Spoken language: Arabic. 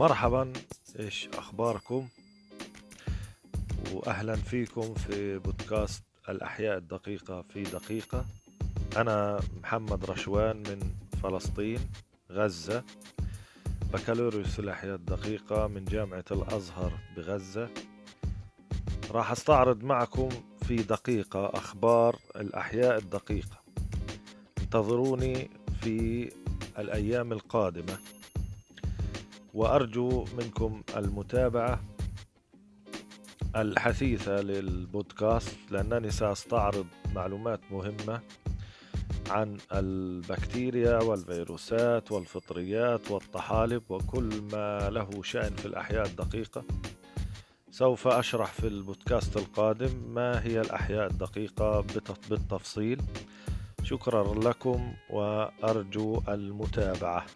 مرحبا. إيش أخباركم؟ واهلا فيكم في بودكاست الأحياء الدقيقة في دقيقة. أنا محمد رشوان من فلسطين غزة. بكالوريوس الأحياء الدقيقة من جامعة الأزهر بغزة. راح أستعرض معكم في دقيقة أخبار الأحياء الدقيقة. انتظروني في الأيام القادمة. وأرجو منكم المتابعة الحثيثة للبودكاست لأنني سأستعرض معلومات مهمة عن البكتيريا والفيروسات والفطريات والطحالب وكل ما له شأن في الأحياء الدقيقة. سوف أشرح في البودكاست القادم ما هي الأحياء الدقيقة بالتفصيل. شكرا لكم وأرجو المتابعة.